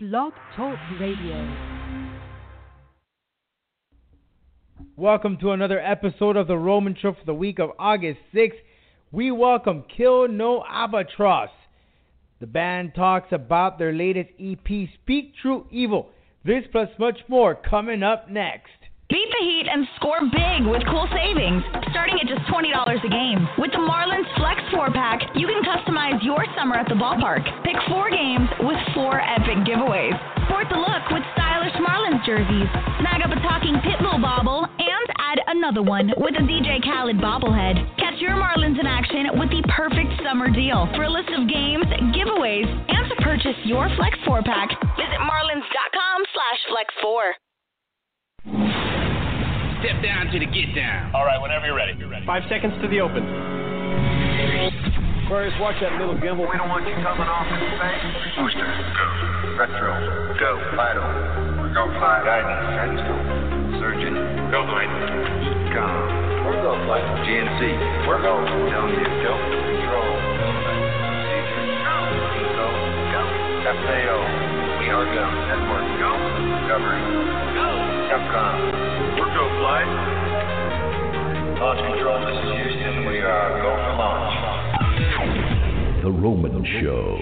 Blog Talk Radio. Welcome to another episode of the Roman Show for the week of August 6th. We welcome Kill No Albatross. The band talks about their latest EP, Speak True Evil. This plus much more coming up next. Beat the heat and score big with cool savings, starting at just $20 a game. With the Marlins Flex 4 pack, you can customize your summer at the ballpark. Pick four games with four epic giveaways. Sport the look with stylish Marlins jerseys. Snag up a talking Pitbull bobble and add another one with a DJ Khaled bobblehead. Catch your Marlins in action with the perfect summer deal. For a list of games, giveaways, and to purchase your Flex 4 pack, visit marlins.com slash flex 4. Step down to the get down. All right, whenever you're ready. Five seconds to the open. Aquarius, watch that little gimbal. We don't want you coming off in space. Booster, go. Retro, Go. Vital, Go fly. Guidance, Guidance, Surgeon, Go flight. Com, We're go flight. GNC, We're go. telling you, Go. Control, go. Procedure, Eco, Go. FAO, We Go, Network, Go. Discovery, Go. Capcom, We're go flight. Launch Control, this is Houston, we are go for launch. The Roman Show.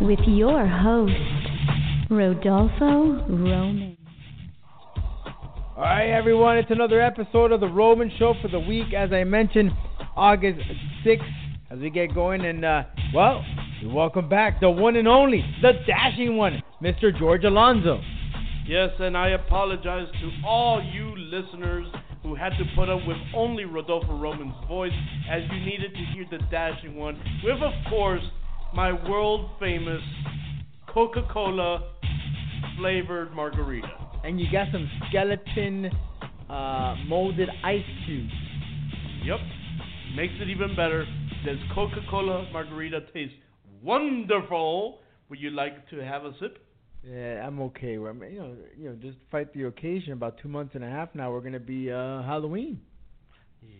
with your host, Rodolfo Roman. All right, everyone, it's another episode of the Roman Show for the week. As I mentioned, August 6th, as we get going. And, uh, well, we welcome back the one and only, the dashing one, Mr. George Alonso. Yes, and I apologize to all you listeners who had to put up with only Rodolfo Roman's voice as you needed to hear the dashing one with, of course, my world famous Coca Cola flavored margarita. And you got some skeleton uh, molded ice cubes. Yep, makes it even better. This Coca Cola margarita tastes wonderful. Would you like to have a sip? Yeah, I'm okay. You know, you know, just fight the occasion. About two months and a half now, we're gonna be uh, Halloween.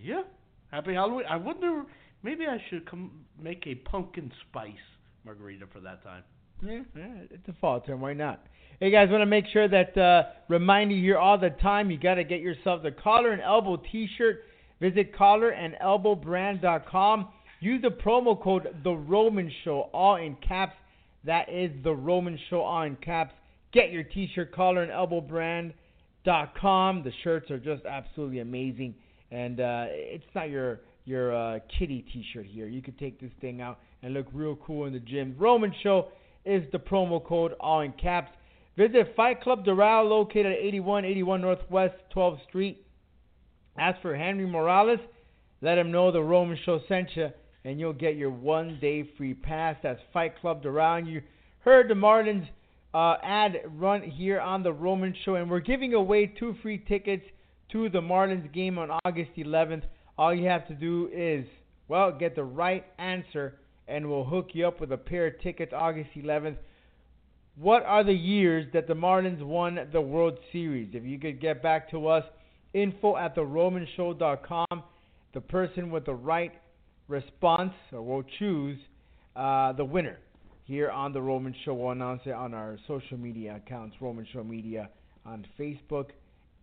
Yeah. Happy Halloween. I wonder, maybe I should come make a pumpkin spice margarita for that time. Yeah, yeah, it's a fall term. Why not? Hey guys, want to make sure that uh, remind you here all the time. You got to get yourself the collar and elbow T-shirt. Visit collarandelbowbrand.com. Use the promo code The Roman Show, all in caps. That is The Roman Show, all in caps. Get your T-shirt, collar and elbow brand.com. The shirts are just absolutely amazing, and uh, it's not your your uh, kitty T-shirt here. You could take this thing out and look real cool in the gym. Roman Show is the promo code, all in caps. Visit Fight Club Doral, located at 8181 Northwest 12th Street. Ask for Henry Morales. Let him know the Roman Show sent you, and you'll get your one day free pass. That's Fight Club around you heard the Marlins uh, ad run here on the Roman Show, and we're giving away two free tickets to the Marlins game on August 11th. All you have to do is, well, get the right answer, and we'll hook you up with a pair of tickets August 11th. What are the years that the Marlins won the World Series? If you could get back to us, info at theromanshow.com. The person with the right response or will choose uh, the winner here on the Roman Show. We'll announce it on our social media accounts, Roman Show Media on Facebook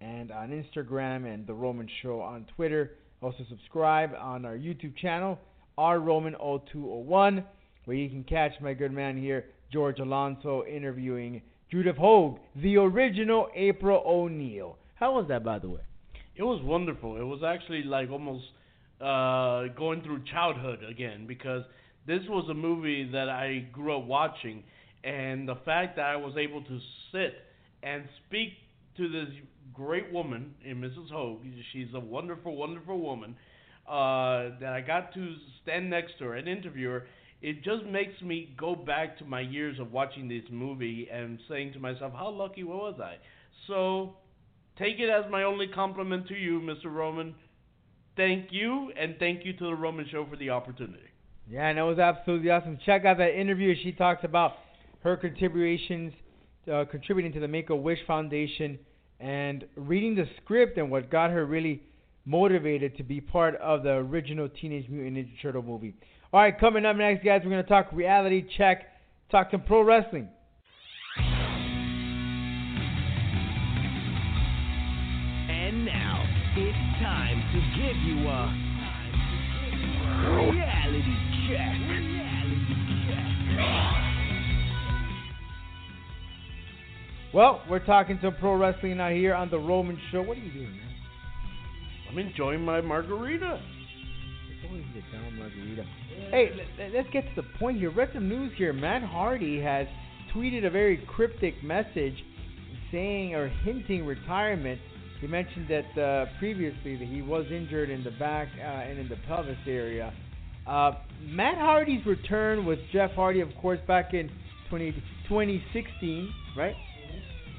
and on Instagram, and the Roman Show on Twitter. Also subscribe on our YouTube channel, R Roman 0201, where you can catch my good man here, George Alonso, interviewing Judith Hoag, the original April O'Neil. How was that, by the way? It was wonderful. It was actually like almost uh, going through childhood again because this was a movie that I grew up watching, and the fact that I was able to sit and speak to this great woman in Mrs. Hoag, she's a wonderful, wonderful woman, uh, that I got to stand next to her and interview her. It just makes me go back to my years of watching this movie and saying to myself, how lucky was I? So take it as my only compliment to you, Mr. Roman. Thank you, and thank you to the Roman Show for the opportunity. Yeah, and it was absolutely awesome. Check out that interview. She talks about her contributions, uh, contributing to the Make a Wish Foundation, and reading the script and what got her really motivated to be part of the original Teenage Mutant Ninja Turtle movie. All right, coming up next, guys, we're going to talk reality check. talk some pro wrestling. To give you a reality check. Well, we're talking some pro wrestling now here on the Roman Show. What are you doing, man? I'm enjoying my margarita. It's always the down margarita. Hey, let's get to the point here. Read some news here. Matt Hardy has tweeted a very cryptic message saying or hinting retirement. He mentioned that uh, previously that he was injured in the back uh, and in the pelvis area. Uh, Matt Hardy's return was Jeff Hardy, of course, back in 20, 2016, right?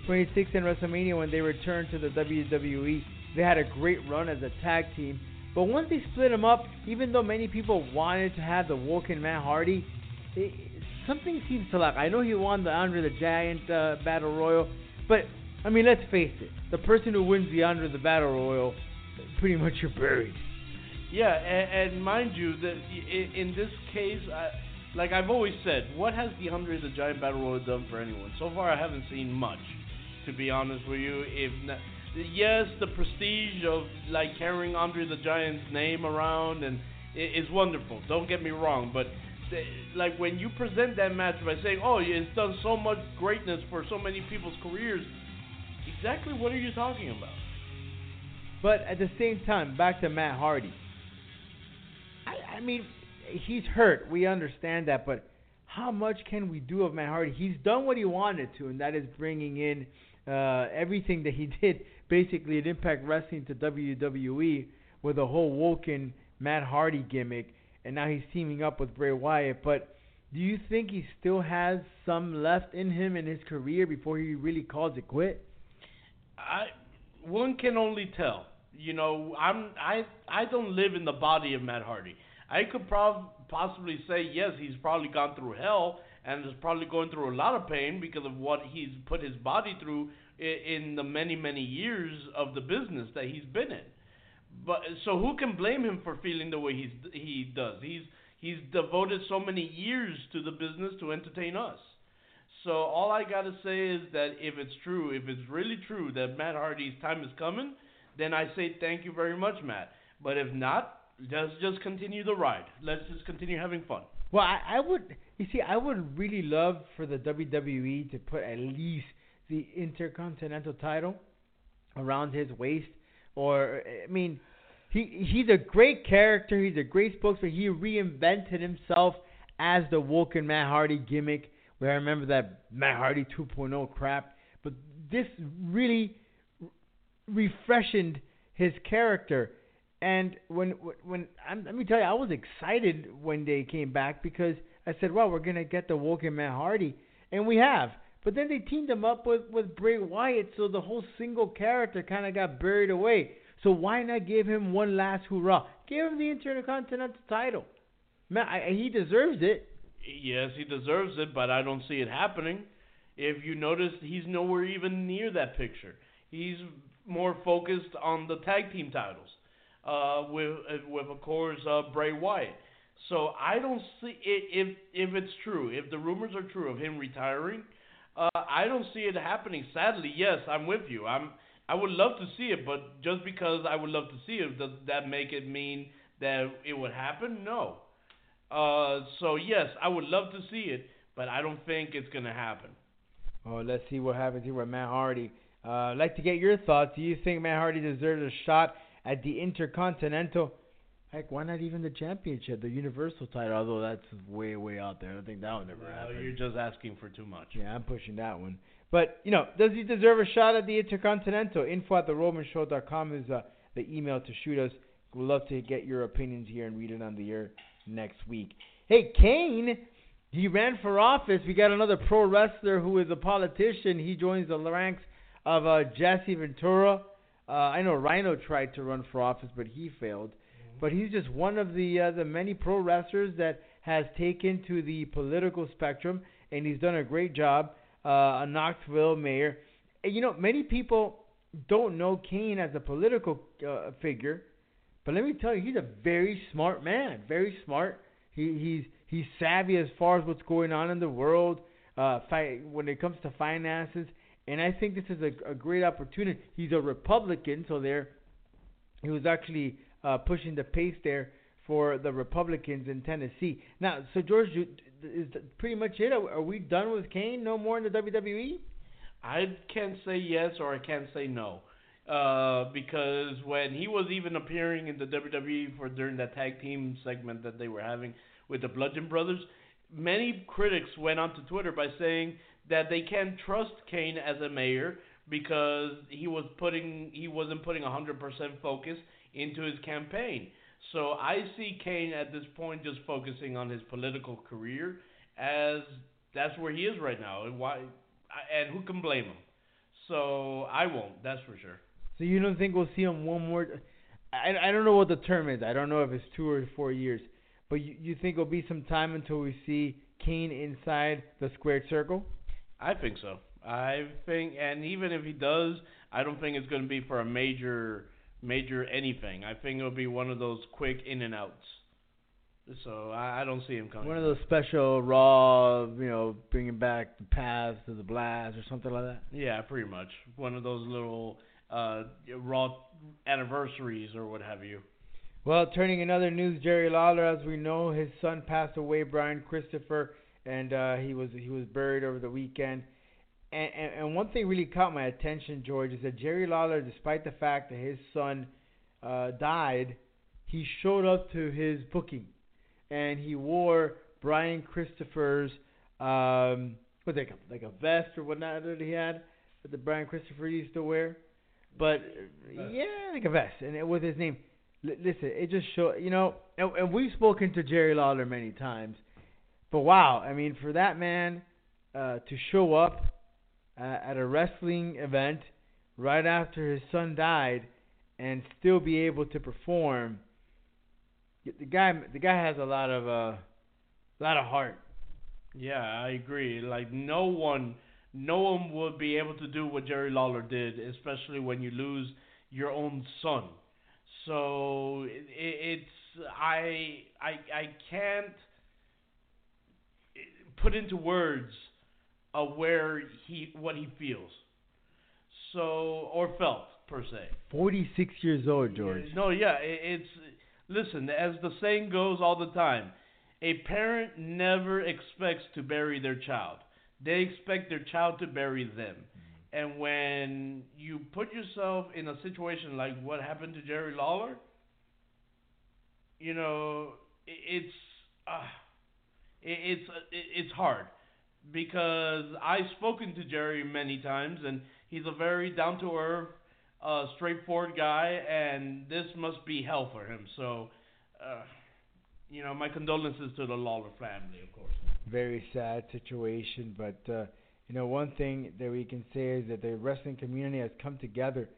2016 WrestleMania when they returned to the WWE. They had a great run as a tag team. But once they split them up, even though many people wanted to have the Woken Matt Hardy, it, something seems to lack. I know he won the Andre the Giant uh, Battle Royal, but I mean, let's face it, the person who wins the Andre the Battle Royal, pretty much you're buried. Yeah, and, and mind you, that i- in this case, I, like I've always said, what has the Andre the Giant Battle Royal done for anyone? So far, I haven't seen much, to be honest with you. If not, yes, the prestige of like carrying Andre the Giant's name around and is wonderful. Don't get me wrong, but like when you present that match by saying, "Oh, it's done so much greatness for so many people's careers," exactly what are you talking about? But at the same time, back to Matt Hardy. I, I mean, he's hurt. We understand that, but how much can we do of Matt Hardy? He's done what he wanted to, and that is bringing in uh, everything that he did basically at Impact Wrestling to WWE with the whole Woken Matt Hardy gimmick, and now he's teaming up with Bray Wyatt. But do you think he still has some left in him in his career before he really calls it quit? I one can only tell. You know, I'm I I don't live in the body of Matt Hardy. I could prob- possibly say yes, he's probably gone through hell and is probably going through a lot of pain because of what he's put his body through in, in the many many years of the business that he's been in. But so who can blame him for feeling the way he's he does? He's he's devoted so many years to the business to entertain us. So all I gotta say is that if it's true, if it's really true that Matt Hardy's time is coming, then I say thank you very much, Matt. But if not, let's just continue the ride. Let's just continue having fun. Well, I, I would. You see, I would really love for the WWE to put at least the Intercontinental title around his waist. Or, I mean, he he's a great character. He's a great spokesman. He reinvented himself as the Woken Matt Hardy gimmick. I remember that Matt Hardy 2.0 crap. But this really refreshened his character. And when when I'm, let me tell you, I was excited when they came back because I said, "Well, we're gonna get the Woken Matt Hardy," and we have. But then they teamed him up with with Bray Wyatt, so the whole single character kind of got buried away. So why not give him one last hurrah? Give him the Intercontinental title. Man, I, he deserves it. Yes, he deserves it, but I don't see it happening. If you notice, he's nowhere even near that picture. He's more focused on the tag team titles, uh, with with of course uh, Bray Wyatt. So I don't see i- if if it's true, if the rumors are true of him retiring, uh, I don't see it happening. Sadly, yes, I'm with you. I'm I would love to see it, but just because I would love to see it, does that make it mean that it would happen? No. Uh, so yes, I would love to see it, but I don't think it's gonna happen. Oh, let's see what happens here with Matt Hardy. Uh, I'd like to get your thoughts. Do you think Matt Hardy deserves a shot at the Intercontinental? Heck, why not even the championship, the Universal title? Although that's way, way out there. I don't think that would never Well, happen. you're just asking for too much. Yeah, I'm pushing that one. But, you know, does he deserve a shot at the Intercontinental? Info at theromanshow.com is uh, the email to shoot us. We'd love to get your opinions here and read it on the air next week. Hey, Kane, he ran for office. We got another pro wrestler who is a politician. He joins the ranks of uh, Jesse Ventura. Uh, I know Rhino tried to run for office, but he failed. But he's just one of the uh, the many pro wrestlers that has taken to the political spectrum, and he's done a great job. Uh, a Knoxville mayor. And, you know, many people don't know Kane as a political uh, figure, but let me tell you, he's a very smart man. Very smart. He he's He's savvy as far as what's going on in the world, uh, fi- when it comes to finances. And I think this is a, a great opportunity. He's a Republican, so there, he was actually uh, pushing the pace there for the Republicans in Tennessee. Now, so George, is pretty much it? Are, we done with Kane? No more in the? WWE? I can't say yes or I can't say no. Uh, because when he was even appearing in the WWE for during that tag team segment that they were having with the Bludgeon Brothers, many critics went onto Twitter by saying that they can't trust Kane as a mayor because he was putting he wasn't putting 100% focus into his campaign. So I see Kane at this point just focusing on his political career as that's where he is right now. And why and who can blame him? So I won't, that's for sure. So you don't think we'll see him one more? I, I don't know what the term is. I don't know if it's two or four years. But you, you think it'll be some time until we see Kane inside the squared circle? I think so. I think, and even if he does, I don't think it's going to be for a major, major anything. I think it'll be one of those quick in and outs. So I, I don't see him coming. One of those special Raw, you know, bringing back the past to the blast or something like that. Yeah, pretty much. One of those little uh, Raw anniversaries or what have you. Well, turning in other news, Jerry Lawler, as we know, his son passed away, Brian Christopher, and uh, he was he was buried over the weekend. And, and and one thing really caught my attention, George, is that Jerry Lawler, despite the fact that his son uh, died, he showed up to his booking, and he wore Brian Christopher's um, what like a like a vest or whatnot that he had that the Brian Christopher used to wear, but yeah, like a vest, and it with his name. L- listen, it just show you know, and, and we've spoken to Jerry Lawler many times, but wow, I mean, for that man uh, to show up uh, at a wrestling event right after his son died and still be able to perform, the guy, the guy has a lot of uh, a lot of heart. Yeah, I agree. Like no one, no one would be able to do what Jerry Lawler did, especially when you lose your own son. So it, it's I I I can't put into words of where he what he feels. So or felt per se. Forty six years old, George. No, yeah, it, it's listen, as the saying goes all the time, a parent never expects to bury their child. They expect their child to bury them. And when you put yourself in a situation like what happened to Jerry Lawler, you know, it's uh, it's uh, it's hard because I've spoken to Jerry many times and he's a very down to earth, uh, straightforward guy, and this must be hell for him. So, uh, you know, my condolences to the Lawler family, of course. Very sad situation, but uh, you know one thing that we can say is that the wrestling community has come together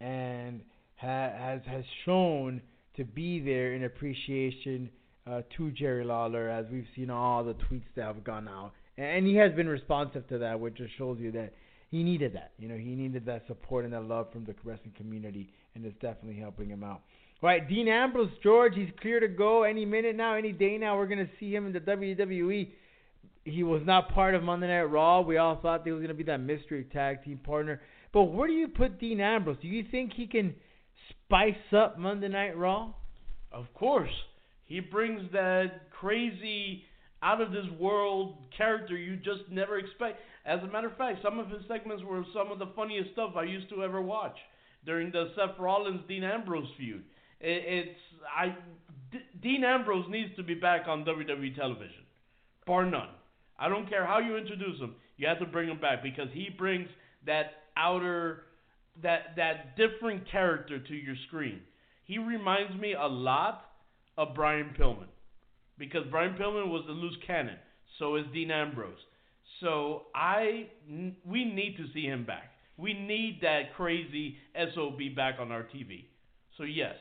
and ha- has has shown to be there in appreciation uh, to Jerry Lawler, as we've seen all the tweets that have gone out, and he has been responsive to that, which just shows you that he needed that. You know, he needed that support and that love from the wrestling community, and it's definitely helping him out. All right, Dean Ambrose, George, he's clear to go any minute now, any day now. We're gonna see him in the WWE. He was not part of Monday Night Raw. We all thought he was gonna be that mystery tag team partner. But where do you put Dean Ambrose? Do you think he can spice up Monday Night Raw? Of course, he brings that crazy, out of this world character you just never expect. As a matter of fact, some of his segments were some of the funniest stuff I used to ever watch during the Seth Rollins Dean Ambrose feud. It's I D- Dean Ambrose needs to be back on WWE television, bar none. I don't care how you introduce him, you have to bring him back because he brings that outer, that that different character to your screen. He reminds me a lot of Brian Pillman because Brian Pillman was the loose cannon. So is Dean Ambrose. So I, we need to see him back. We need that crazy sob back on our TV. So yes,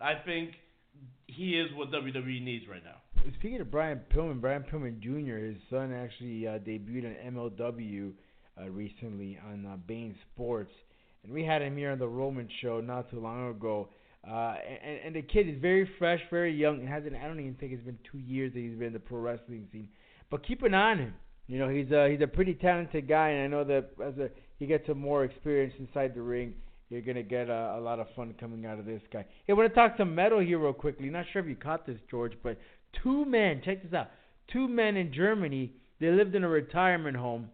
I think he is what WWE needs right now. Speaking of Brian Pillman, Brian Pillman Jr., his son actually uh, debuted on MLW uh, recently on uh, beIN Sports, and we had him here on the Roman Show not too long ago. Uh, and, and the kid is very fresh, very young. It hasn't. I don't even think it's been two years that he's been in the pro wrestling scene. But keep an eye on him. You know, he's a he's a pretty talented guy, and I know that as a he gets some more experience inside the ring, you're gonna get a, a lot of fun coming out of this guy. Hey, I want to talk some metal here real quickly. Not sure if you caught this, George, but two men. Check this out. Two men in Germany. They lived in a retirement home,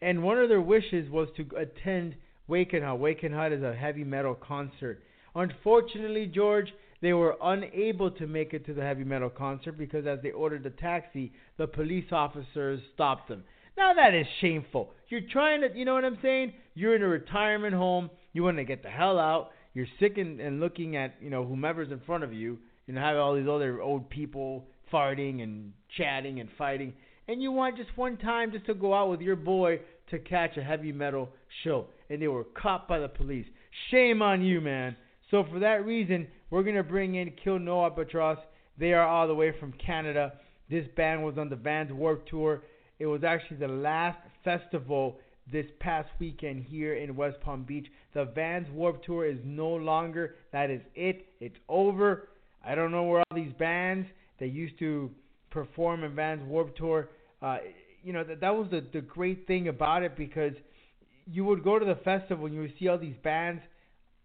and one of their wishes was to attend Wakenhut. Wakenhut is a heavy metal concert. Unfortunately, George, they were unable to make it to the heavy metal concert because as they ordered a taxi, the police officers stopped them. Now that is shameful. You're trying to, you know what I'm saying? You're in a retirement home. You want to get the hell out. You're sick and, and looking at, you know, whomever's in front of you. You know, have all these other old people farting and chatting and fighting. And you want just one time just to go out with your boy to catch a heavy metal show. And they were caught by the police. Shame on you, man. So for that reason, we're gonna bring in Kill No Albatross. They are all the way from Canada. This band was on the Vans Warped Tour. It was actually the last festival this past weekend here in West Palm Beach. The Vans Warped Tour is no longer. That is it. It's over. I don't know where all these bands that used to perform in Vans Warped Tour. Uh, you know that that was the the great thing about it because you would go to the festival and you would see all these bands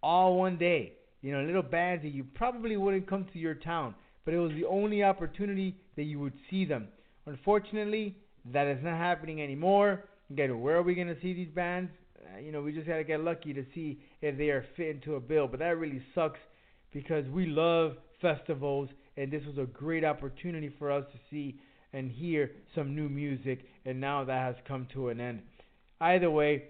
all one day. You know, little bands that you probably wouldn't come to your town, but it was the only opportunity that you would see them. Unfortunately, that is not happening anymore. Again, where are we going to see these bands? Uh, you know, we just got to get lucky to see if they are fit into a bill. But that really sucks because we love festivals, and this was a great opportunity for us to see and hear some new music, and now that has come to an end. Either way,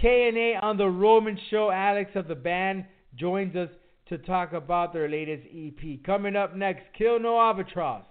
K&A on the Roman Show. Alex of the band joins us to talk about their latest EP. Coming up next, Kill No Albatross.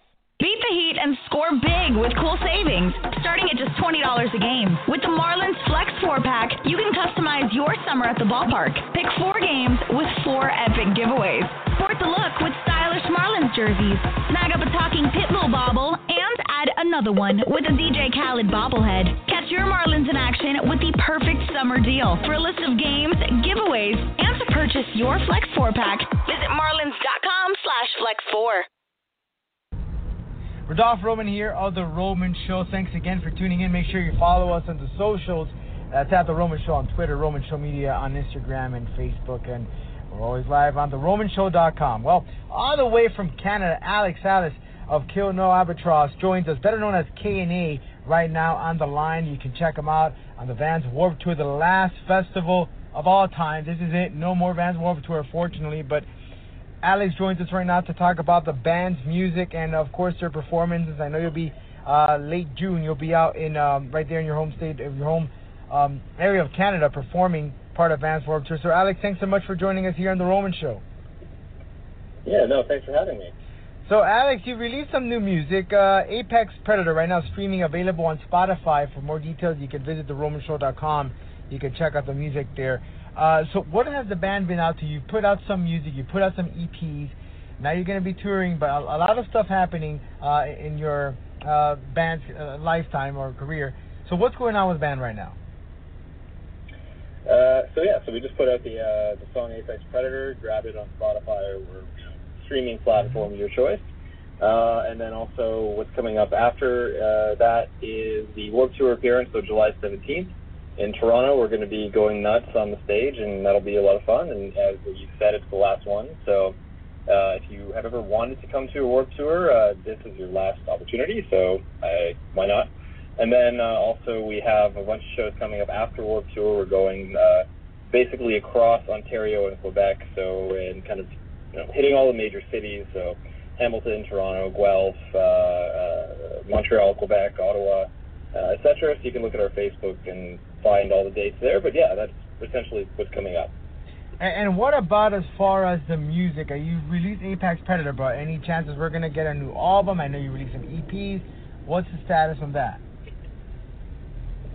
The heat and score big with cool savings, starting at just $20 a game. With the Marlins Flex 4 pack, you can customize your summer at the ballpark. Pick four games with four epic giveaways. Sport the look with stylish Marlins jerseys. Snag up a talking Pitbull bobble and add another one with a DJ Khaled bobblehead. Catch your Marlins in action with the perfect summer deal. For a list of games, giveaways, and to purchase your Flex 4 pack, visit marlins.com slash flex 4. Rodolfo Roman here of The Roman Show. Thanks again for tuning in. Make sure you follow us on the socials. That's at The Roman Show on Twitter, Roman Show Media on Instagram and Facebook, and we're always live on TheRomanShow.com. Well, all the way from Canada, Alex Alice of Kill No Albatross joins us, better known as K&A, right now on the line. You can check him out on the Vans Warped Tour, the last festival of all time. This is it. No more Vans Warped Tour, fortunately, but Alex joins us right now to talk about the band's music and, of course, their performances. I know you'll be uh, late June. You'll be out in um, right there in your home state, your home um, area of Canada, performing part of Vans Warped Tour. So, Alex, thanks so much for joining us here on the Roman Show. Yeah, no, thanks for having me. So, Alex, you released some new music. Uh, Apex Predator right now streaming available on Spotify. For more details, you can visit theromanshow.com. You can check out the music there. Uh, so what has the band been out to? You've put out some music, you put out some EPs. Now you're going to be touring, but a, a lot of stuff happening uh, in your uh, band's uh, lifetime or career. So what's going on with the band right now? Uh, so yeah, so we just put out the the song Apex Predator. Grab it on Spotify or you know, streaming platform of your choice. Uh, and then also what's coming up after uh, that is the Warped Tour appearance, so July 17th in Toronto. We're going to be going nuts on the stage, and that'll be a lot of fun. And as you said, it's the last one. So uh, if you have ever wanted to come to a Warped Tour, uh, this is your last opportunity. So uh, why not? And then uh, also we have a bunch of shows coming up after Warped Tour. We're going uh, basically across Ontario and Quebec, so and kind of you know hitting all the major cities. So Hamilton, Toronto, Guelph, uh, uh, Montreal, Quebec, Ottawa, uh, etc. So you can look at our Facebook and find all the dates there. But yeah, that's essentially what's coming up. And, and what about as far as the music? Are you released Apex Predator, but any chances we're gonna get a new album? I know you released some EPs. What's the status on that?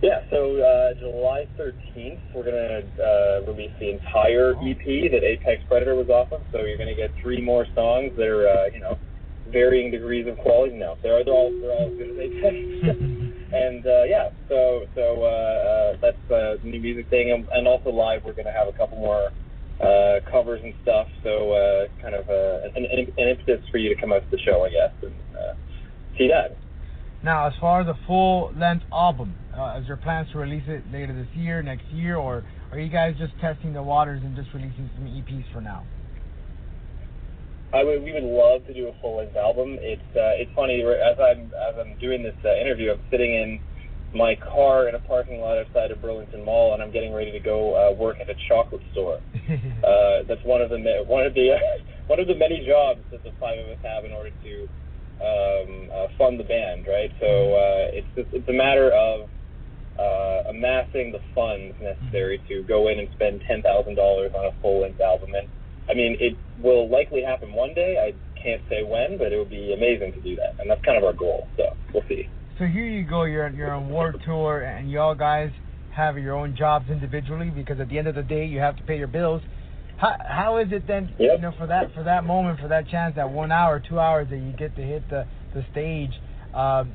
Yeah, so uh, July 13th, we're going to uh, release the entire EP that Apex Predator was off of. So you're going to get three more songs that are, uh, you know, varying degrees of quality. No, they're, they're all they're all as good as Apex. and uh, yeah, so so uh, uh, that's a new music thing, and, and also live we're going to have a couple more uh, covers and stuff. So uh, kind of uh, an, an, an impetus for you to come out to the show, I guess, and see that. Now, as far as a full length album, is there plans to release it later this year, next year, or are you guys just testing the waters and just releasing some EPs for now? I would, we would love to do a full length album. It's uh, it's funny as I'm as I'm doing this uh, interview, I'm sitting in my car in a parking lot outside of Burlington Mall, and I'm getting ready to go uh, work at a chocolate store. uh, that's one of the one of the one of the many jobs that the five of us have in order to um, uh, fund the band, right? So uh, it's just, it's a matter of uh, amassing the funds necessary to go in and spend ten thousand dollars on a full length album. And I mean, it will likely happen one day. I can't say when, but it would be amazing to do that, and that's kind of our goal. So we'll see. So here you go. You're you're on war tour, and y'all guys have your own jobs individually because at the end of the day, you have to pay your bills. How how is it then? Yep. You know, for that for that moment, for that chance, that one hour, two hours that you get to hit the the stage. Um,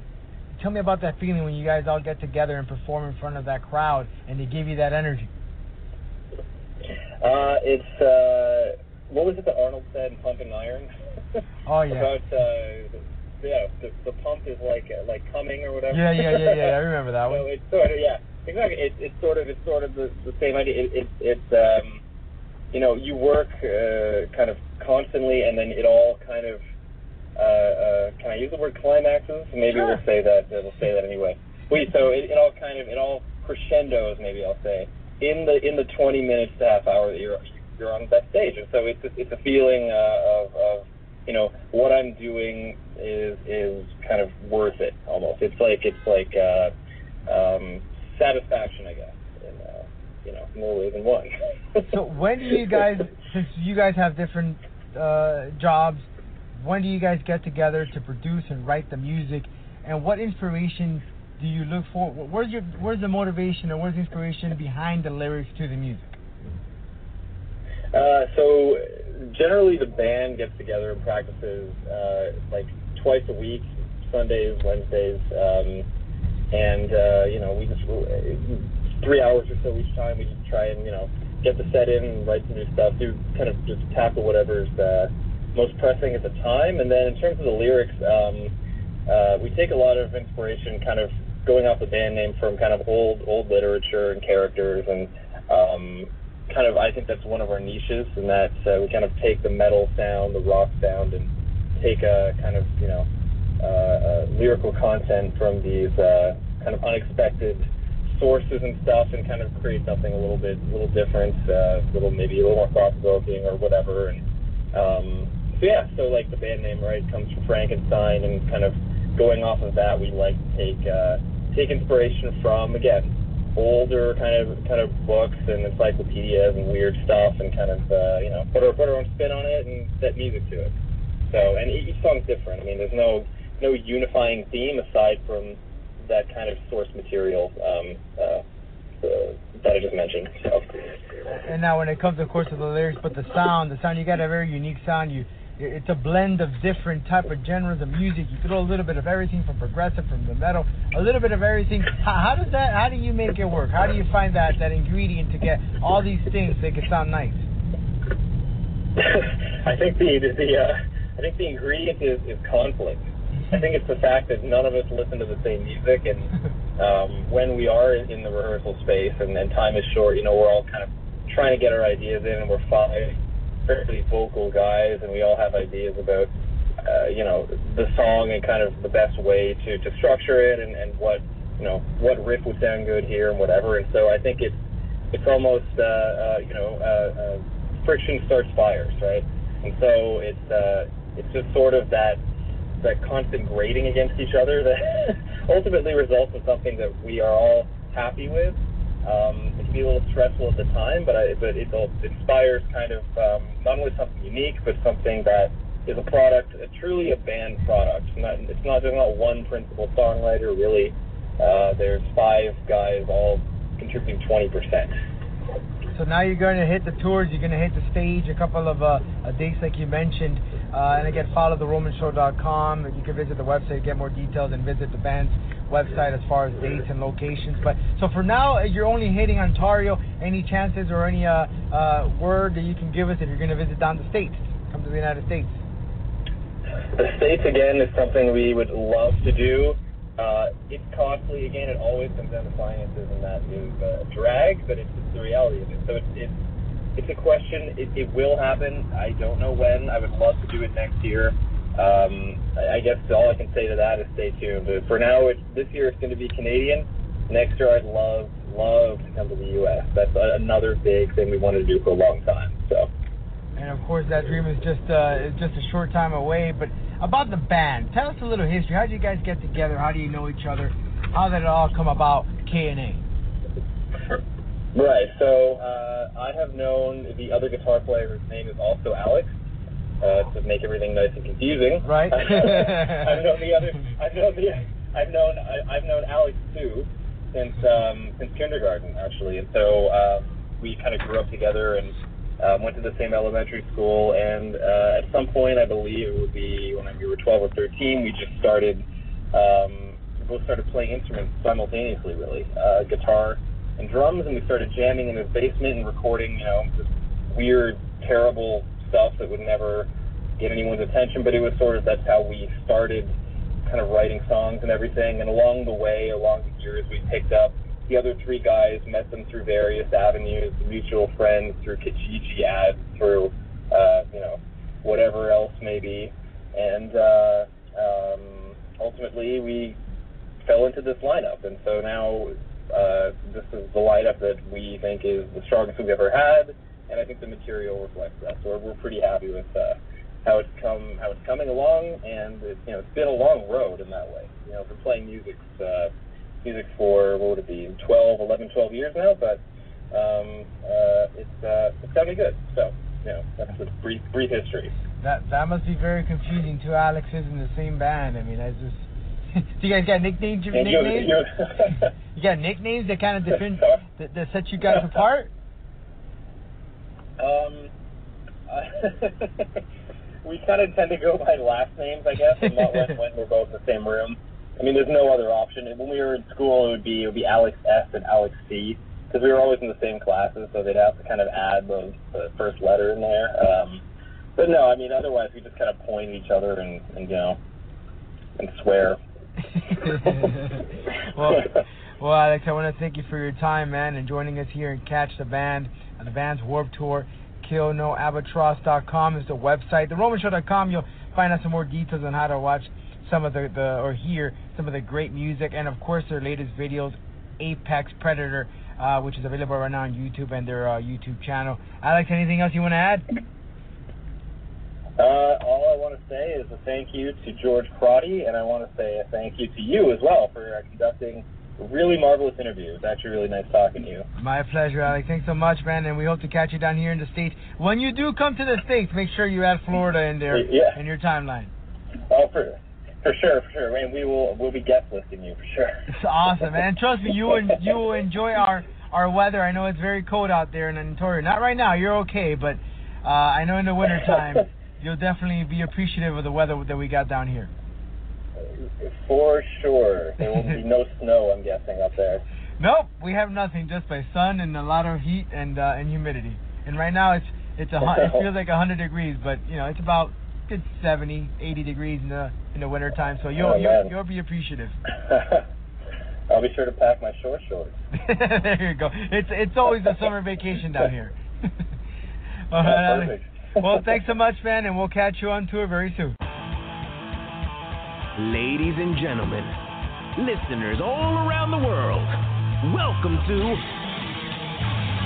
tell me about that feeling when you guys all get together and perform in front of that crowd, and they give you that energy. Uh, it's uh, what was it that Arnold said in Pumping Iron? oh yeah. About uh, yeah, the, the pump is like uh, like coming or whatever. Yeah, yeah, yeah, yeah. I remember that one. so it's sort of yeah, exactly. It, it's sort of it's sort of the, the same idea. It, it, it's um, you know, you work uh, kind of constantly, and then it all kind of. Uh, uh, can I use the word climaxes? Maybe Sure. we'll say that. We'll say that anyway. We so it, it all kind of it all crescendos. Maybe I'll say in the in the 20 minutes to half hour that you're you're on that stage, and so it's it's a feeling uh, of, of you know what I'm doing is is kind of worth it almost. It's like it's like uh, um, satisfaction, I guess, in uh, you know more ways than one. So when do you guys, since you guys have different uh, jobs, when do you guys get together to produce and write the music? And what inspiration do you look for? Where's your where's the motivation or where's the inspiration behind the lyrics to the music? Uh, so generally, the band gets together and practices uh, like twice a week, Sundays, Wednesdays, um, and uh, you know we just three hours or so each time. We just try and you know get the set in and write some new stuff. Do kind of just tackle whatever's uh, most pressing at the time. And then in terms of the lyrics, um, uh, we take a lot of inspiration, kind of going off the band name from kind of old old literature and characters and um, kind of I think that's one of our niches in that uh, we kind of take the metal sound, the rock sound, and take a kind of you know uh, uh, lyrical content from these uh, kind of unexpected sources and stuff, and kind of create something a little bit a little different, uh, a little maybe a little more thought provoking or whatever. And um, so yeah, so like the band name right comes from Frankenstein, and kind of going off of that, we like to take uh, take inspiration from again older kind of kind of books and encyclopedias and weird stuff, and kind of uh, you know put our put our own spin on it and set music to it. So and each song's different. I mean, there's no no unifying theme aside from that kind of source material um, uh, uh, that I just mentioned. So. And now when it comes, of course, to the lyrics, but the sound, the sound, you got a very unique sound. You, it's a blend of different type of genres of music. You throw a little bit of everything from progressive, from the metal, a little bit of everything. How, how does that? How do you make it work? How do you find that that ingredient to get all these things that can sound nice? I think the the, the uh, I think the ingredient is, is conflict. I think it's the fact that none of us listen to the same music, and um, when we are in the rehearsal space and, and time is short, you know, we're all kind of trying to get our ideas in, and we're five fairly vocal guys, and we all have ideas about, uh, you know, the song and kind of the best way to, to structure it, and, and what, you know, what riff would sound good here and whatever. And so I think it's it's almost, uh, uh, you know, uh, uh, friction starts fires, right? And so it's uh, it's just sort of that that constant grating against each other that ultimately results in something that we are all happy with. Um, it can be a little stressful at the time, but I, but it inspires kind of um, not only something unique, but something that is a product, a, truly a band product. Not, it's not there's not one principal songwriter really. Uh, there's five guys all contributing 20 percent. So now you're going to hit the tours, you're going to hit the stage, a couple of uh, dates like you mentioned. Uh, and again, follow theromanshow.com. You can visit the website, get more details, and visit the band's website as far as dates and locations. But so for now, you're only hitting Ontario. Any chances or any uh, uh, word that you can give us if you're going to visit down the states, come to the United States? The States, again, is something we would love to do. Uh, it's costly. Again, it always comes down to finances, and that is a drag, but it's, it's the reality of it. So it's, it's, it's a question. It, it will happen. I don't know when. I would love to do it next year. Um, I, guess all I can say to that is stay tuned. But for now, it, this year it's going to be Canadian. Next year, I'd love, love to come to the U.S. That's a, another big thing we wanted to do for a long time. So. And of course, that dream is just uh, just a short time away. But about the band, tell us a little history. How did you guys get together? How do you know each other? How did it all come about? K and A. Right. So uh, I have known the other guitar player. His name is also Alex. Uh, to make everything nice and confusing. Right. I've known the other. I've known the. I've known. I, I've known Alex too since um, since kindergarten actually, and so um, we kind of grew up together and um, went to the same elementary school. And uh, at some point, I believe it would be when we were 12 or 13, we just started. Um, we both started playing instruments simultaneously, really, uh, guitar and drums, and we started jamming in his basement and recording, you know, this weird, terrible stuff that would never get anyone's attention. But it was sort of that's how we started, kind of writing songs and everything. And along the way, along the years, we picked up the other three guys, met them through various avenues, mutual friends, through Kijiji ads, through uh, you know whatever else maybe, and uh, um, ultimately we fell into this lineup. And so now uh, this is the lineup that we think is the strongest we've ever had, and I think the material reflects that. So we're, pretty happy with uh, how it's come, how it's coming along, and it, you know it's been a long road in that way. You know, for playing music, uh, music for what would it be, 12, 11, 12 years now, but um, uh, it's uh, it's got me good. So you know, that's a brief brief history. That that must be very confusing. Two Alexes in the same band. I mean, I just. Do you guys got nicknames? And you're- nicknames? you got nicknames that kind of different that, that set you guys apart? Um, we kind of tend to go by last names, I guess, and not when, when we're both in the same room. I mean, there's no other option. When we were in school, it would be it would be Alex S and Alex C because we were always in the same classes, so they'd have to kind of add the, the first letter in there. Um, but no, I mean, otherwise we just kind of point at each other and, and you know and swear. well, well, Alex, I want to thank you for your time, man, and joining us here and catch the band, the band's Warped Tour. KillNoAlbatross.com is the website. TheRomanShow.com, you'll find out some more details on how to watch some of the, the or hear some of the great music, and of course their latest videos, Apex Predator, uh, which is available right now on YouTube and their uh, YouTube channel. Alex, anything else you want to add? Uh, all I want to say is a thank you to George Crotty, and I want to say a thank you to you as well for uh, conducting really marvelous interview. It's actually really nice talking to you. My pleasure, Alex. Thanks so much, man, and we hope to catch you down here in the States. When you do come to the States, make sure you add Florida in there Yeah. in your timeline. Oh, for for sure, for sure. And we will we'll be guest listing you for sure. It's awesome, man. Trust me, you will, you will enjoy our, our weather. I know it's very cold out there in Ontario. Not right now, you're okay, but uh, I know in the wintertime, you'll definitely be appreciative of the weather that we got down here. For sure. There will be no snow, I'm guessing, up there. Nope, we have nothing, just by sun and a lot of heat and uh, and humidity. And right now it's it's a it feels like 100 degrees, but you know it's about it's 70, 80 degrees in the in the winter time. So you'll Oh, you'll, you'll be appreciative. I'll be sure to pack my short shorts. there you go. It's it's always a summer vacation down here. All right, Yeah, Alex. perfect. Well, thanks so much, man, and we'll catch you on tour very soon. Ladies and gentlemen, listeners all around the world, welcome to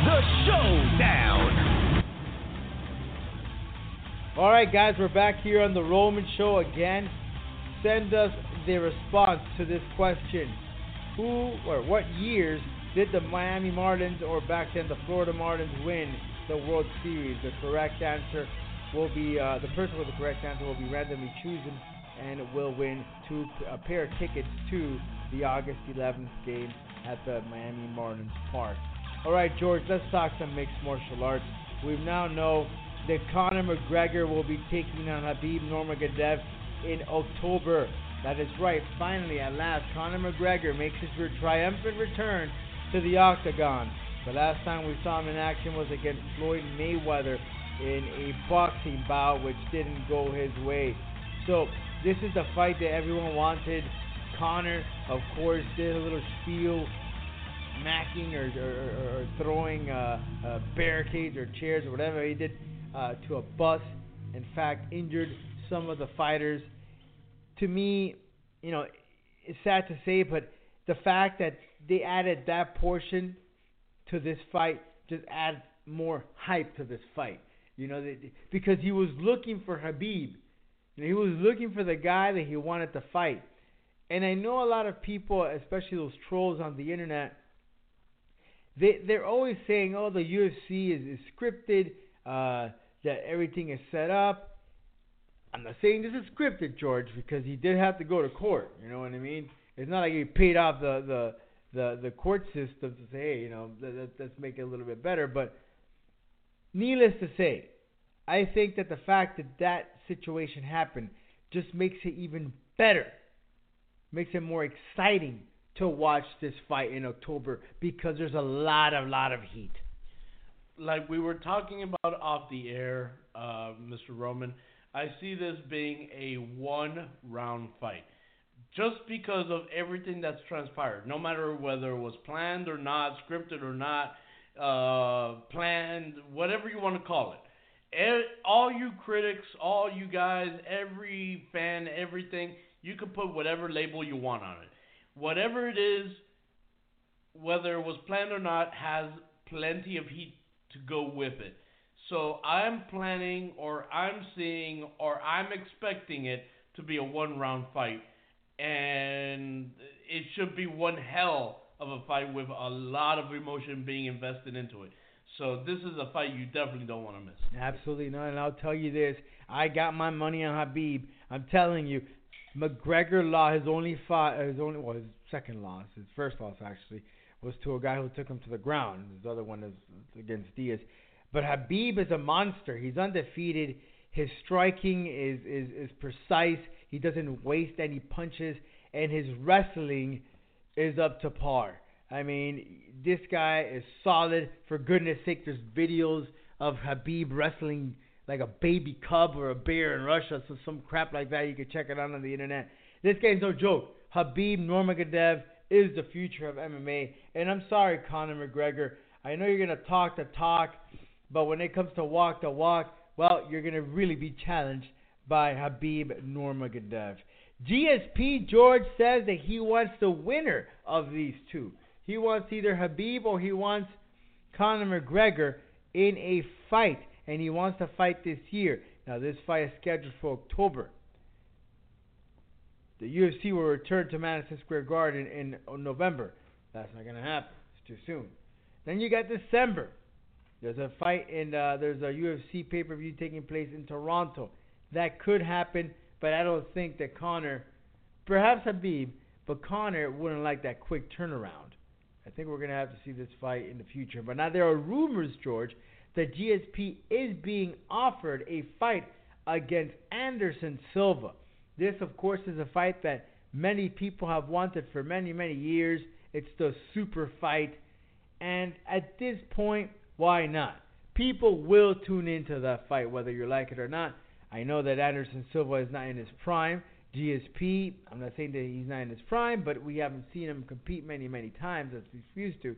the Showdown. All right, guys, we're back here on the Roman Show again. Send us the response to this question: Who or what years did the Miami Marlins or back then the Florida Marlins win the World Series? The correct answer will be uh, the person with the correct answer will be randomly chosen and will win two a pair of tickets to the August 11th game at the Miami Marlins Park. All right, George, let's talk some mixed martial arts. We now know that Conor McGregor will be taking on Khabib Nurmagomedov in October That is right. Finally, at last, Conor McGregor makes his triumphant return to the octagon. The last time we saw him in action was against Floyd Mayweather in a boxing bout, which didn't go his way. So this is the fight that everyone wanted. Conor, of course, did a little spiel, macking or, or, or throwing uh, uh, barricades or chairs or whatever he did uh, to a bus. In fact, injured some of the fighters. To me, you know, it's sad to say, but the fact that they added that portion to this fight just adds more hype to this fight. You know, they, because he was looking for Khabib. You he was looking for the guy that he wanted to fight. And I know a lot of people, especially those trolls on the internet, they they're always saying, "Oh, the UFC is, is scripted, uh, that everything is set up." I'm not saying this is scripted, George, because he did have to go to court. You know what I mean? It's not like he paid off the the the, the court system to say, hey, you know, let, let, let's make it a little bit better. But needless to say, I think that the fact that that situation happened just makes it even better, makes it more exciting to watch this fight in October because there's a lot of lot of heat. Like we were talking about off the air, uh, Mr. Roman, I see this being a one round fight. Just because of everything that's transpired, no matter whether it was planned or not, scripted or not, uh, planned, whatever you want to call it. All you critics, all you guys, every fan, everything, you can put whatever label you want on it. Whatever it is, whether it was planned or not, has plenty of heat to go with it. So I'm planning, or I'm seeing, or I'm expecting it to be a one round fight. And it should be one hell of a fight with a lot of emotion being invested into it. So this is a fight you definitely don't want to miss. Absolutely not. And I'll tell you this: I got my money on Khabib. I'm telling you, McGregor lost his only fight. His only well, his second loss, his first loss actually, was to a guy who took him to the ground. His other one is against Diaz. But Khabib is a monster. He's undefeated. His striking is, is, is precise. He doesn't waste any punches, and his wrestling is up to par. I mean, this guy is solid. For goodness sake, there's videos of Khabib wrestling like a baby cub or a bear in Russia, so some crap like that. You can check it out on the internet. This guy's no joke. Khabib Nurmagomedov is the future of MMA, and I'm sorry, Conor McGregor. I know you're gonna talk the talk, but when it comes to walk the walk, well, you're gonna really be challenged by Khabib Nurmagomedov. GSP George says that he wants the winner of these two. He wants either Khabib or he wants Conor McGregor in a fight, and he wants to fight this year. Now, this fight is scheduled for October. The UFC will return to Madison Square Garden in, November. That's not going to happen. It's too soon. Then you got December. There's a fight in uh, there's a UFC pay-per-view taking place in Toronto. That could happen, but I don't think that Conor, perhaps Khabib, but Conor wouldn't like that quick turnaround. I think we're going to have to see this fight in the future. But now there are rumors, George, that GSP is being offered a fight against Anderson Silva. This, of course, is a fight that many people have wanted for many, many years. It's the super fight. And at this point, why not? People will tune into that fight, whether you like it or not. I know that Anderson Silva is not in his prime. GSP, I'm not saying that he's not in his prime, but we haven't seen him compete many, many times as he's used to.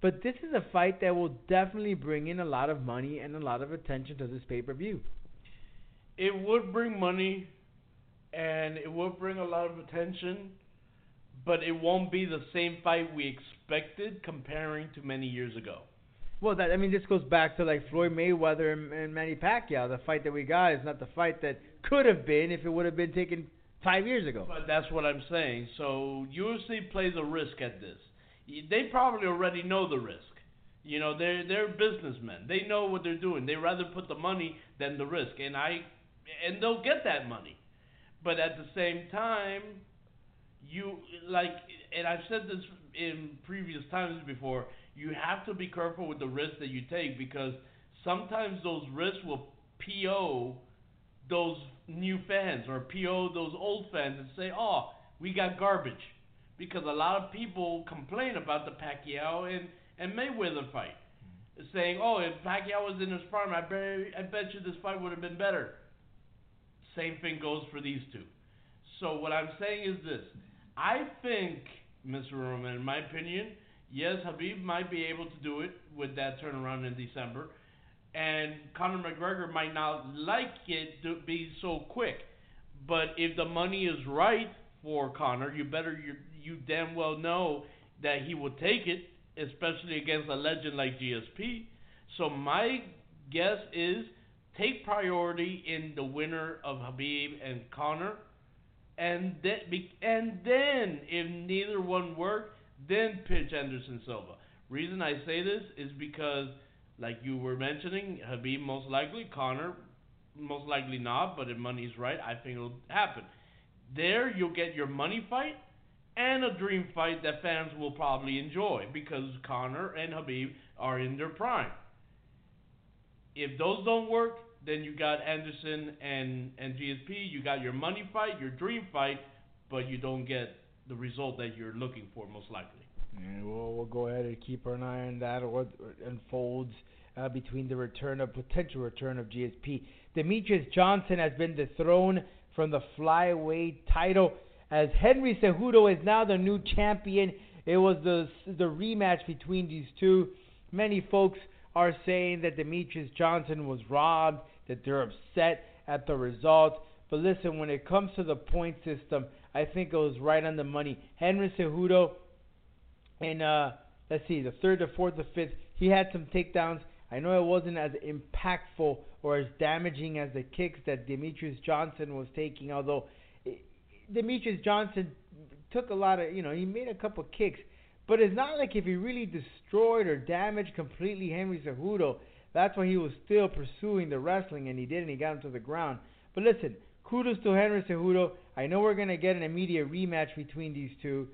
But this is a fight that will definitely bring in a lot of money and a lot of attention to this pay per view. It would bring money and it would bring a lot of attention, but it won't be the same fight we expected comparing to many years ago. Well, that I mean, this goes back to like Floyd Mayweather and, and Manny Pacquiao. The fight that we got is not the fight that could have been if it would have been taken five years ago. But that's what I'm saying. So UFC plays a risk at this. They probably already know the risk. You know, they're they're businessmen. They know what they're doing. They rather put the money than the risk, and I, and they'll get that money. But at the same time, you like, and I've said this in previous times before. You have to be careful with the risks that you take because sometimes those risks will PO those new fans or PO those old fans and say, "Oh, we got garbage," because a lot of people complain about the Pacquiao and and Mayweather fight, mm-hmm. saying, "Oh, if Pacquiao was in his prime, I bet I bet you this fight would have been better." Same thing goes for these two. So what I'm saying is this: I think, Mr. Roman, in my opinion, yes, Khabib might be able to do it with that turnaround in December, and Conor McGregor might not like it to be so quick. But if the money is right for Conor, you better you you damn well know that he will take it, especially against a legend like GSP. So my guess is take priority in the winner of Khabib and Conor, and then and then if neither one work, then pitch Anderson Silva. Reason I say this is because, like you were mentioning, Khabib most likely, Conor most likely not, but if money's right, I think it'll happen. There you'll get your money fight and a dream fight that fans will probably enjoy because Conor and Khabib are in their prime. If those don't work, then you got Anderson and and GSP. You got your money fight, your dream fight, but you don't get the result that you're looking for most likely. And we'll, we'll go ahead and keep an eye on that what unfolds uh, between the return of potential return of GSP. Demetrious Johnson has been dethroned from the flyweight title as Henry Cejudo is now the new champion. It was the the rematch between these two. Many folks are saying that Demetrious Johnson was robbed, that they're upset at the result. But listen, when it comes to the point system, I think it was right on the money. Henry Cejudo, in uh, let's see, the third, the fourth, the fifth, he had some takedowns. I know it wasn't as impactful or as damaging as the kicks that Demetrious Johnson was taking, although Demetrious Johnson took a lot of, you know, he made a couple kicks, but it's not like if he really destroyed or damaged completely Henry Cejudo. That's why he was still pursuing the wrestling, and he did, and he got him to the ground. But listen, kudos to Henry Cejudo. I know we're gonna get an immediate rematch between these two.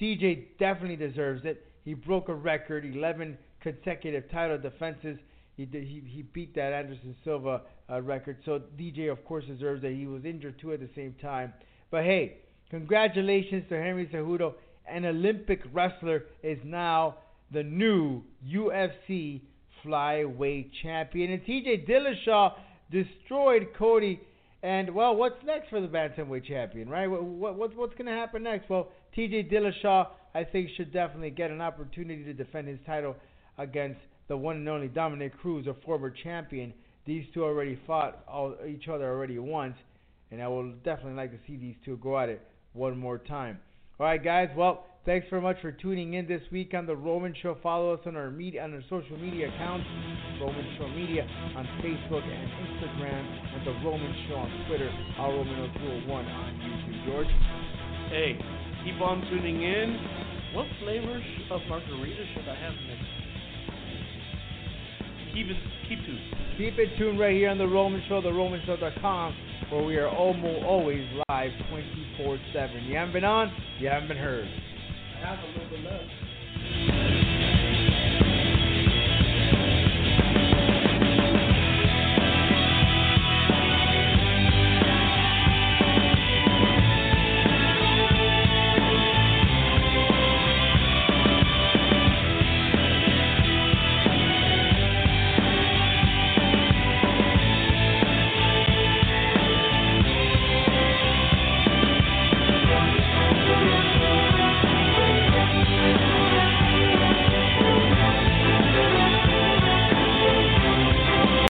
DJ definitely deserves it. He broke a record, 11 consecutive title defenses. He did, he he beat that Anderson Silva uh, record. So DJ of course deserves that. He was injured too at the same time. But hey, congratulations to Henry Cejudo. An Olympic wrestler is now the new UFC flyweight champion. And TJ Dillashaw destroyed Cody. And well, what's next for the bantamweight champion, right? What, what what's going to happen next? Well, TJ Dillashaw, I think, should definitely get an opportunity to defend his title against the one and only Dominick Cruz, a former champion. These two already fought all, each other already once, and I will definitely like to see these two go at it one more time. All right, guys. Well, thanks very much for tuning in this week on the Roman Show. Follow us on our media on our social media accounts, Roman Show Media on Facebook and Instagram, and the Roman Show on Twitter, Our Roman 201 on YouTube. George. Hey, keep on tuning in. What flavors of margarita should I have next? Keep it, keep tuned. Keep it tuned right here on the Roman Show, theromanshow.com, where we are almost always live 24/7. You haven't been on, you haven't been heard. I have a little bit left.